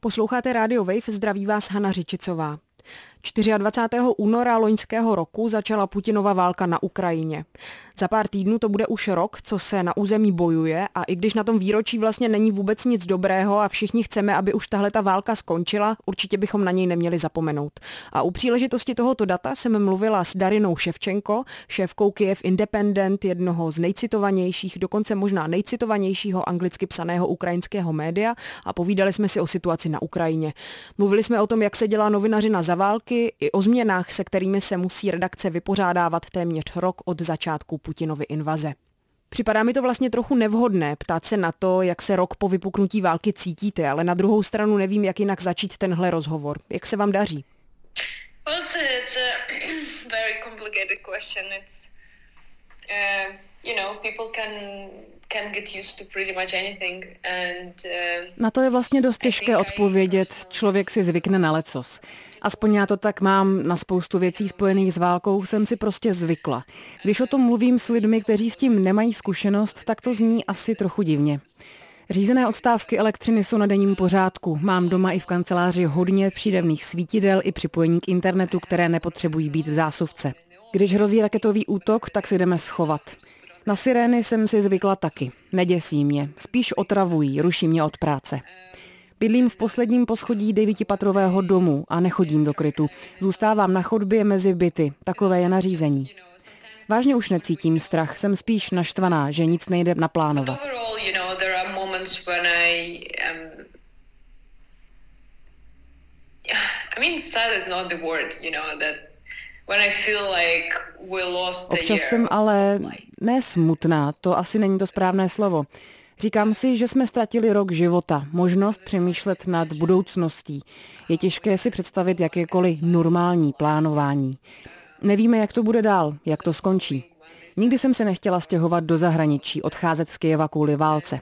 Posloucháte Radio Wave, zdraví vás Hana Řičicová. 24. února loňského roku začala Putinova válka na Ukrajině. Za pár týdnů to bude už rok, co se na území bojuje a i když na tom výročí vlastně není vůbec nic dobrého a všichni chceme, aby už tahle ta válka skončila, určitě bychom na něj neměli zapomenout. A u příležitosti tohoto data jsem mluvila s Darinou Ševčenko, šéfkou Kiev Independent, jednoho z nejcitovanějších, dokonce možná nejcitovanějšího anglicky psaného ukrajinského média a povídali jsme si o situaci na Ukrajině. Mluvili jsme o tom, jak se dělá novinařina za války i o změnách, se kterými se musí redakce vypořádávat téměř rok od začátku Putinovy invaze. Připadá mi to vlastně trochu nevhodné ptát se na to, jak se rok po vypuknutí války cítíte, ale na druhou stranu nevím, jak jinak začít tenhle rozhovor. Jak se vám daří? Well, uh, Na to je vlastně dost těžké odpovědět. Člověk si zvykne na lecos. Aspoň já to tak mám na spoustu věcí spojených s válkou, jsem si prostě zvykla. Když o tom mluvím s lidmi, kteří s tím nemají zkušenost, tak to zní asi trochu divně. Řízené odstávky elektřiny jsou na denním pořádku. Mám doma i v kanceláři hodně přídavných svítidel i připojení k internetu, které nepotřebují být v zásuvce. Když hrozí raketový útok, tak si jdeme schovat. Na sirény jsem si zvykla taky. Neděsí mě, spíš otravují, ruší mě od práce. Bydlím v posledním poschodí devítipatrového domu a nechodím do krytu. Zůstávám na chodbě mezi byty. Takové je nařízení. Vážně už necítím strach, jsem spíš naštvaná, že nic nejde naplánovat. Občas jsem ale ne smutná, to asi není to správné slovo. Říkám si, že jsme ztratili rok života, možnost přemýšlet nad budoucností. Je těžké si představit jakékoliv normální plánování. Nevíme, jak to bude dál, jak to skončí. Nikdy jsem se nechtěla stěhovat do zahraničí, odcházet z Kyjeva kvůli válce.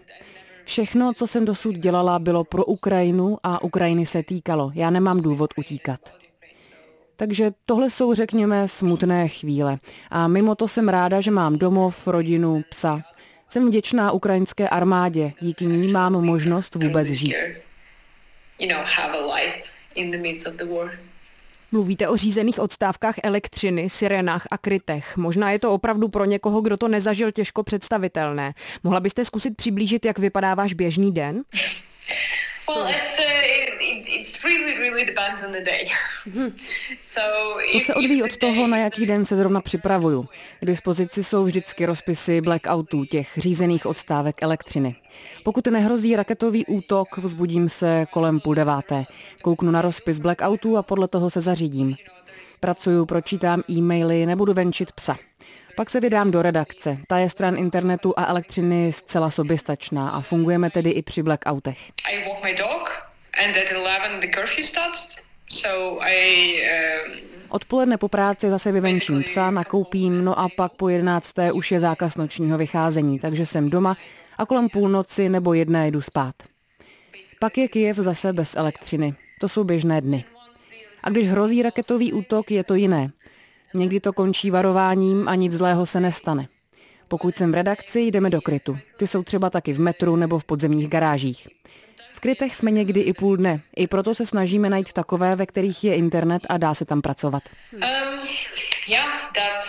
Všechno, co jsem dosud dělala, bylo pro Ukrajinu a Ukrajiny se týkalo. Já nemám důvod utíkat. Takže tohle jsou, řekněme, smutné chvíle. A mimo to jsem ráda, že mám domov, rodinu, psa. Jsem vděčná ukrajinské armádě, díky ní mám možnost vůbec žít. Mluvíte o řízených odstávkách elektřiny, sirenách a krytech. Možná je to opravdu pro někoho, kdo to nezažil, těžko představitelné. Mohla byste zkusit přiblížit, jak vypadá váš běžný den? Well, to se odvíjí od toho, na jaký den se zrovna připravuju. K dispozici jsou vždycky rozpisy blackoutů, těch řízených odstávek elektřiny. Pokud nehrozí raketový útok, vzbudím se kolem půl deváté. Kouknu na rozpis blackoutů a podle toho se zařídím. Pracuju, pročítám e-maily, nebudu venčit psa. Pak se vydám do redakce. Ta je stran internetu a elektřiny zcela soběstačná a fungujeme tedy i při blackoutech. I walk my dog and at 11 the curfew starts. So I, um... Odpoledne po práci zase vyvenčím psa, nakoupím, no a pak po 11. už je zákaz nočního vycházení, takže jsem doma a kolem půlnoci nebo jedné jdu spát. Pak je Kijev zase bez elektřiny. To jsou běžné dny. A když hrozí raketový útok, je to jiné. Někdy to končí varováním a nic zlého se nestane. Pokud jsem v redakci, jdeme do krytu. Ty jsou třeba taky v metru nebo v podzemních garážích. V krytech jsme někdy i půl dne. I proto se snažíme najít takové, ve kterých je internet a dá se tam pracovat. Um, yeah, that's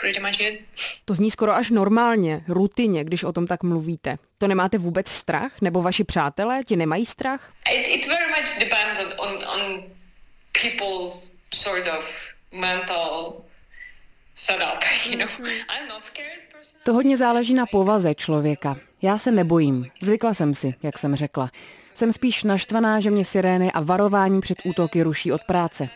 pretty much it. To zní skoro až normálně, rutině, když o tom tak mluvíte. To nemáte vůbec strach? Nebo vaši přátelé, ti nemají strach? It, it very much depends on, on people's sort of mental setup, you know. Mhm. I'm not scared. To hodně záleží na povaze člověka. Já se nebojím. Zvykla jsem si, jak jsem řekla. Jsem spíš naštvaná, že mě sirény a varování před útoky ruší od práce.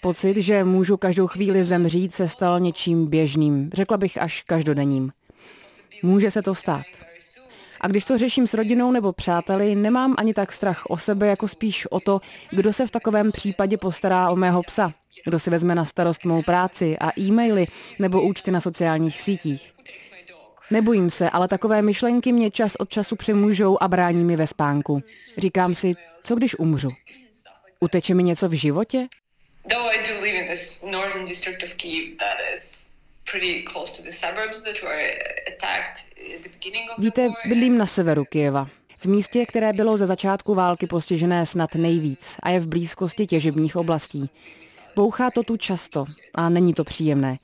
Pocit, že můžu každou chvíli zemřít, se stal něčím běžným, řekla bych až každodenním. Může se to stát. A když to řeším s rodinou nebo přáteli, nemám ani tak strach o sebe, jako spíš o to, kdo se v takovém případě postará o mého psa, kdo si vezme na starost mou práci a e-maily nebo účty na sociálních sítích. Nebojím se, ale takové myšlenky mě čas od času přemůžou a brání mi ve spánku. Říkám si, co když umřu? Uteče mi něco v životě? Víte, bydlím na severu Kijeva. v místě, které bylo ze začátku války postižené snad nejvíc a je v blízkosti těžebních oblastí. Bouchá to tu často a není to příjemné.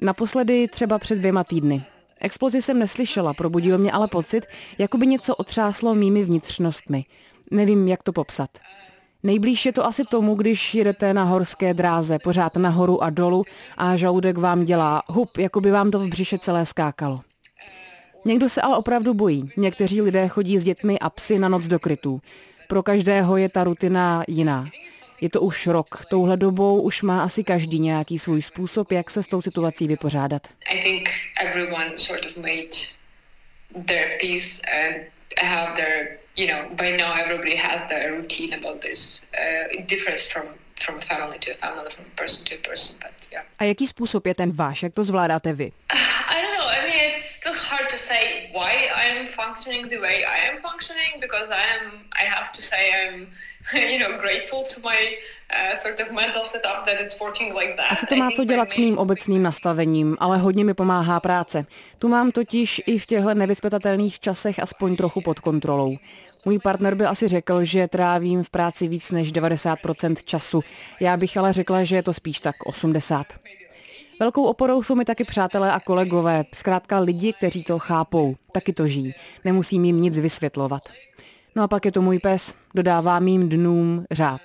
Naposledy třeba před dvěma týdny. Explozi jsem neslyšela, probudil mě ale pocit, jako by něco otřáslo mými vnitřnostmi. Nevím, jak to popsat. Nejblíž je to asi tomu, když jedete na horské dráze, pořád nahoru a dolů a žaludek vám dělá hup, jako by vám to v břiše celé skákalo. Někdo se ale opravdu bojí. Někteří lidé chodí s dětmi a psy na noc do krytů. Pro každého je ta rutina jiná. Je to už rok. Touhle dobou už má asi každý nějaký svůj způsob, jak se s tou situací vypořádat. I. A jaký způsob je ten váš? Jak to zvládáte vy? I don't know. I mean, it's still hard to say why I'm functioning the way I am functioning because I am. I have to say I'm you know, grateful to my uh, Asi to má co dělat s mým obecným nastavením, ale hodně mi pomáhá práce. Tu mám totiž i v těchto nevyspětatelných časech aspoň trochu pod kontrolou. Můj partner by asi řekl, že trávím v práci víc než 90% času. Já bych ale řekla, že je to spíš tak 80. Velkou oporou jsou mi taky přátelé a kolegové, zkrátka lidi, kteří to chápou, taky to žijí. Nemusím jim nic vysvětlovat. No a pak je to můj pes, dodává mým dnům řád.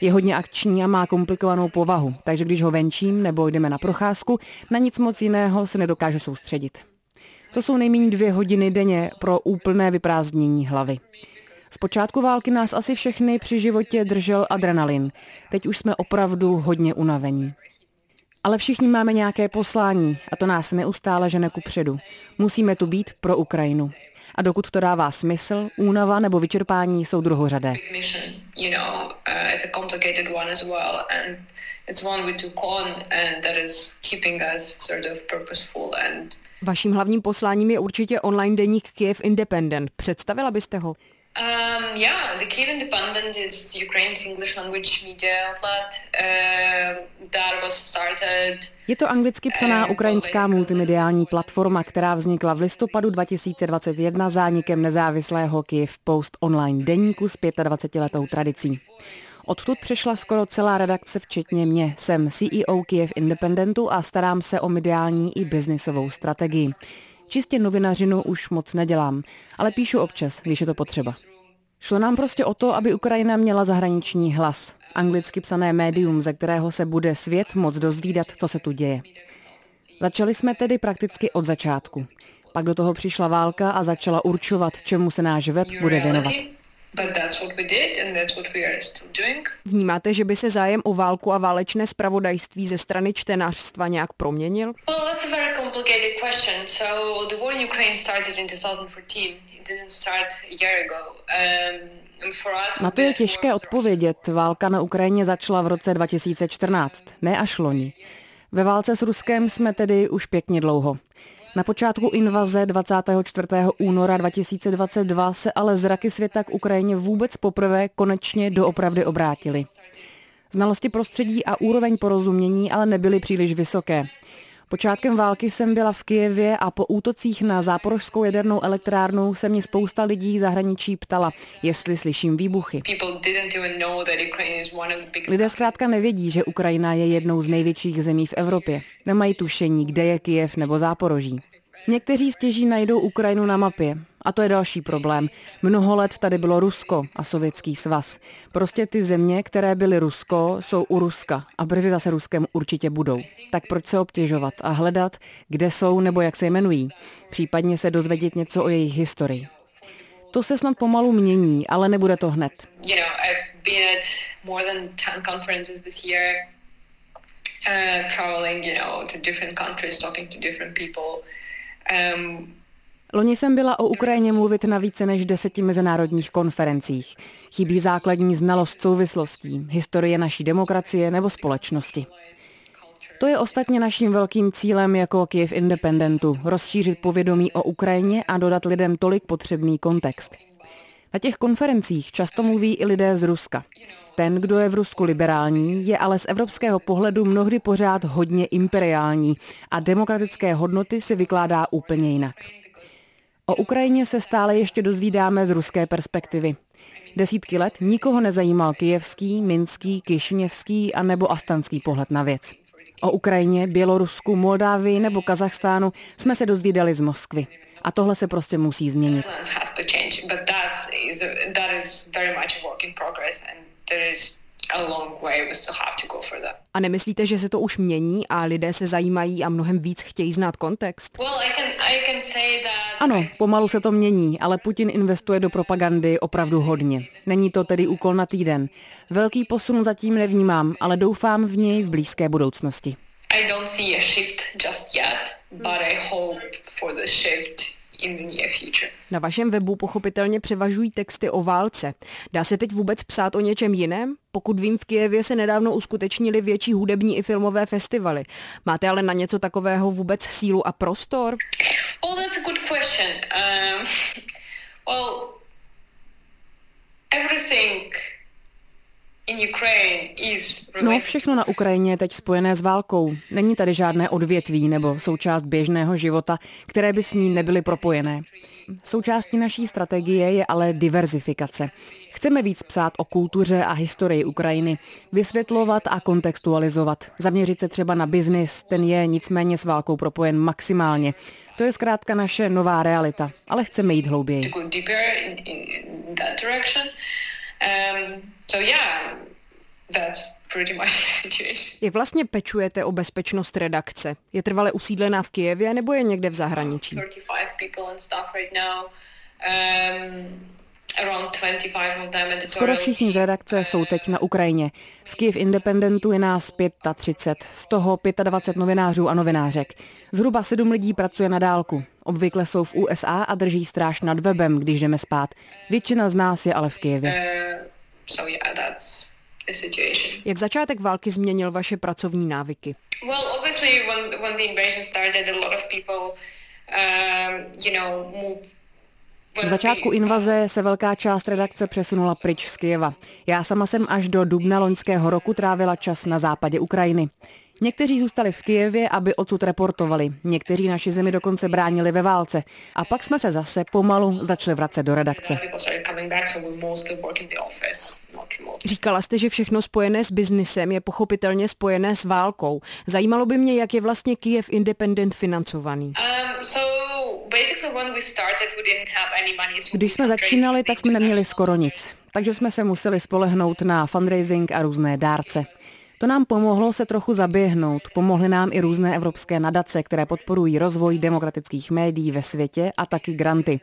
Je hodně akční a má komplikovanou povahu, takže když ho venčím nebo jdeme na procházku, na nic moc jiného se nedokážu soustředit. To jsou nejméně dvě hodiny denně pro úplné vyprázdnění hlavy. Z počátku války nás asi všechny při životě držel adrenalin. Teď už jsme opravdu hodně unavení. Ale všichni máme nějaké poslání a to nás neustále žene ku předu. Musíme tu být pro Ukrajinu a dokud to dává smysl, únava nebo vyčerpání jsou druhořadé. Vaším hlavním posláním je určitě online deník Kiev Independent. Představila byste ho? Um, yeah, the Kiev Independent is Ukraine's English language media outlet uh, that was started je to anglicky psaná ukrajinská multimediální platforma, která vznikla v listopadu 2021 zánikem nezávislého Kiev Post online deníku s 25-letou tradicí. Odtud přešla skoro celá redakce, včetně mě. Jsem CEO Kiev Independentu a starám se o mediální i biznisovou strategii. Čistě novinařinu už moc nedělám, ale píšu občas, když je to potřeba. Šlo nám prostě o to, aby Ukrajina měla zahraniční hlas. Anglicky psané médium, ze kterého se bude svět moc dozvídat, co se tu děje. Začali jsme tedy prakticky od začátku. Pak do toho přišla válka a začala určovat, čemu se náš web bude věnovat. Vnímáte, že by se zájem o válku a válečné spravodajství ze strany čtenářstva nějak proměnil? Na to je těžké odpovědět. Válka na Ukrajině začala v roce 2014, ne až loni. Ve válce s Ruskem jsme tedy už pěkně dlouho. Na počátku invaze 24. února 2022 se ale zraky světa k Ukrajině vůbec poprvé konečně doopravdy obrátily. Znalosti prostředí a úroveň porozumění ale nebyly příliš vysoké. Počátkem války jsem byla v Kijevě a po útocích na záporožskou jadernou elektrárnu se mě spousta lidí zahraničí ptala, jestli slyším výbuchy. Lidé zkrátka nevědí, že Ukrajina je jednou z největších zemí v Evropě. Nemají tušení, kde je Kijev nebo Záporoží. Někteří stěží najdou Ukrajinu na mapě. A to je další problém. Mnoho let tady bylo Rusko a Sovětský svaz. Prostě ty země, které byly Rusko, jsou u Ruska a brzy zase Ruskem určitě budou. Tak proč se obtěžovat a hledat, kde jsou nebo jak se jmenují? Případně se dozvědět něco o jejich historii. To se snad pomalu mění, ale nebude to hned. You know, I've been at more than 10 conferences this year, uh, traveling, you know, to different countries, talking to different people. Um, Loni jsem byla o Ukrajině mluvit na více než deseti mezinárodních konferencích. Chybí základní znalost souvislostí, historie naší demokracie nebo společnosti. To je ostatně naším velkým cílem jako Kiev Independentu, rozšířit povědomí o Ukrajině a dodat lidem tolik potřebný kontext. Na těch konferencích často mluví i lidé z Ruska. Ten, kdo je v Rusku liberální, je ale z evropského pohledu mnohdy pořád hodně imperiální a demokratické hodnoty si vykládá úplně jinak. O Ukrajině se stále ještě dozvídáme z ruské perspektivy. Desítky let nikoho nezajímal kijevský, minský, kišněvský a nebo astanský pohled na věc. O Ukrajině, Bělorusku, Moldávii nebo Kazachstánu jsme se dozvídali z Moskvy. A tohle se prostě musí změnit. A nemyslíte, že se to už mění a lidé se zajímají a mnohem víc chtějí znát kontext? Ano, pomalu se to mění, ale Putin investuje do propagandy opravdu hodně. Není to tedy úkol na týden. Velký posun zatím nevnímám, ale doufám v něj v blízké budoucnosti. I don't see a shift just yet, but I hope for the shift na vašem webu pochopitelně převažují texty o válce. Dá se teď vůbec psát o něčem jiném? Pokud vím, v Kijevě se nedávno uskutečnili větší hudební i filmové festivaly. Máte ale na něco takového vůbec sílu a prostor? Oh, that's a good question. Um, well, everything No, všechno na Ukrajině je teď spojené s válkou. Není tady žádné odvětví nebo součást běžného života, které by s ní nebyly propojené. Součástí naší strategie je ale diverzifikace. Chceme víc psát o kultuře a historii Ukrajiny, vysvětlovat a kontextualizovat. Zaměřit se třeba na biznis, ten je nicméně s válkou propojen maximálně. To je zkrátka naše nová realita, ale chceme jít hlouběji. Um, so yeah, that's pretty much situation. Jak vlastně pečujete o bezpečnost redakce? Je trvale usídlená v Kijevě nebo je někde v zahraničí? Skoro všichni z redakce jsou teď na Ukrajině. V Kiev Independentu je nás 35, z toho 25 novinářů a novinářek. Zhruba 7 lidí pracuje na dálku. Obvykle jsou v USA a drží stráž nad webem, když jdeme spát. Většina z nás je ale v Kijevě. Uh, Jak začátek války změnil vaše pracovní návyky? V začátku invaze se velká část redakce přesunula pryč z Kyjeva. Já sama jsem až do dubna loňského roku trávila čas na západě Ukrajiny. Někteří zůstali v Kijevě, aby odsud reportovali. Někteří naši zemi dokonce bránili ve válce. A pak jsme se zase pomalu začali vracet do redakce. Říkala jste, že všechno spojené s biznisem je pochopitelně spojené s válkou. Zajímalo by mě, jak je vlastně Kiev Independent financovaný. Um, so když jsme začínali, tak jsme neměli skoro nic, takže jsme se museli spolehnout na fundraising a různé dárce. To nám pomohlo se trochu zaběhnout. Pomohly nám i různé evropské nadace, které podporují rozvoj demokratických médií ve světě a taky granty.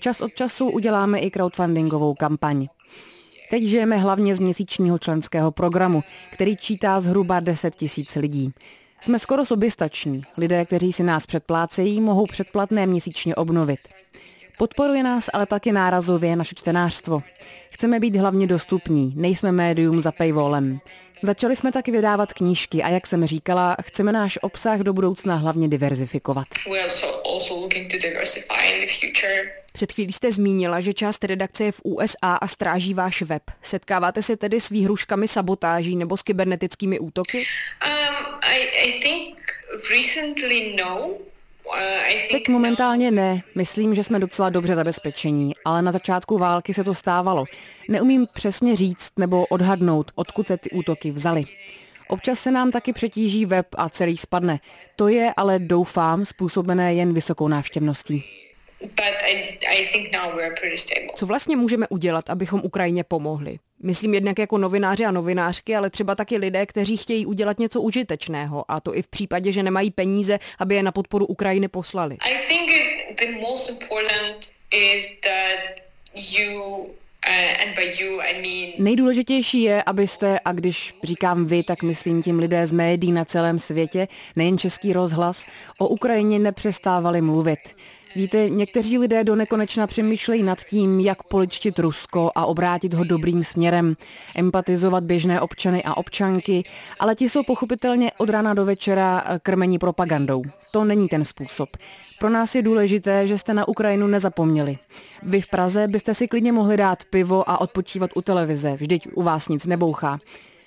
Čas od času uděláme i crowdfundingovou kampaň. Teď žijeme hlavně z měsíčního členského programu, který čítá zhruba 10 tisíc lidí. Jsme skoro soběstační. Lidé, kteří si nás předplácejí, mohou předplatné měsíčně obnovit. Podporuje nás ale taky nárazově naše čtenářstvo. Chceme být hlavně dostupní, nejsme médium za paywallem. Začali jsme taky vydávat knížky a jak jsem říkala, chceme náš obsah do budoucna hlavně diverzifikovat. Před chvílí jste zmínila, že část redakce je v USA a stráží váš web. Setkáváte se tedy s výhruškami sabotáží nebo s kybernetickými útoky? Um, I, I think recently no. Uh, Teď momentálně ne. Myslím, že jsme docela dobře zabezpečení, ale na začátku války se to stávalo. Neumím přesně říct nebo odhadnout, odkud se ty útoky vzaly. Občas se nám taky přetíží web a celý spadne. To je ale doufám způsobené jen vysokou návštěvností. Co vlastně můžeme udělat, abychom Ukrajině pomohli? Myslím jednak jako novináři a novinářky, ale třeba taky lidé, kteří chtějí udělat něco užitečného a to i v případě, že nemají peníze, aby je na podporu Ukrajiny poslali. Nejdůležitější je, abyste, a když říkám vy, tak myslím tím lidé z médií na celém světě, nejen český rozhlas, o Ukrajině nepřestávali mluvit. Víte, někteří lidé do nekonečna přemýšlejí nad tím, jak poličtit Rusko a obrátit ho dobrým směrem, empatizovat běžné občany a občanky, ale ti jsou pochopitelně od rána do večera krmení propagandou. To není ten způsob. Pro nás je důležité, že jste na Ukrajinu nezapomněli. Vy v Praze byste si klidně mohli dát pivo a odpočívat u televize, vždyť u vás nic nebouchá.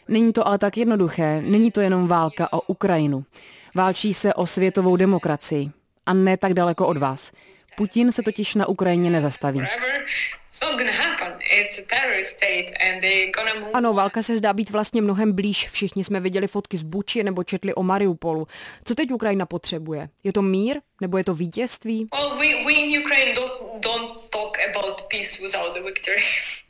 Není to ale tak jednoduché, není to jenom válka o Ukrajinu. Válčí se o světovou demokracii a ne tak daleko od vás. Putin se totiž na Ukrajině nezastaví. Ano, válka se zdá být vlastně mnohem blíž. Všichni jsme viděli fotky z Buči nebo četli o Mariupolu. Co teď Ukrajina potřebuje? Je to mír nebo je to vítězství?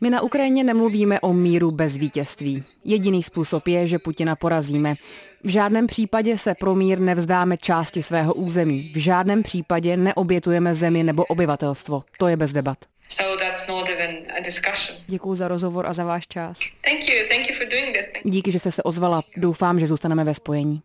My na Ukrajině nemluvíme o míru bez vítězství. Jediný způsob je, že Putina porazíme. V žádném případě se pro mír nevzdáme části svého území. V žádném případě neobětujeme zemi nebo obyvatelstvo. To je bez debat. So that's not even a discussion. Děkuji za rozhovor a za váš čas. Thank you. Thank you for doing this. Díky, že jste se ozvala. Doufám, že zůstaneme ve spojení.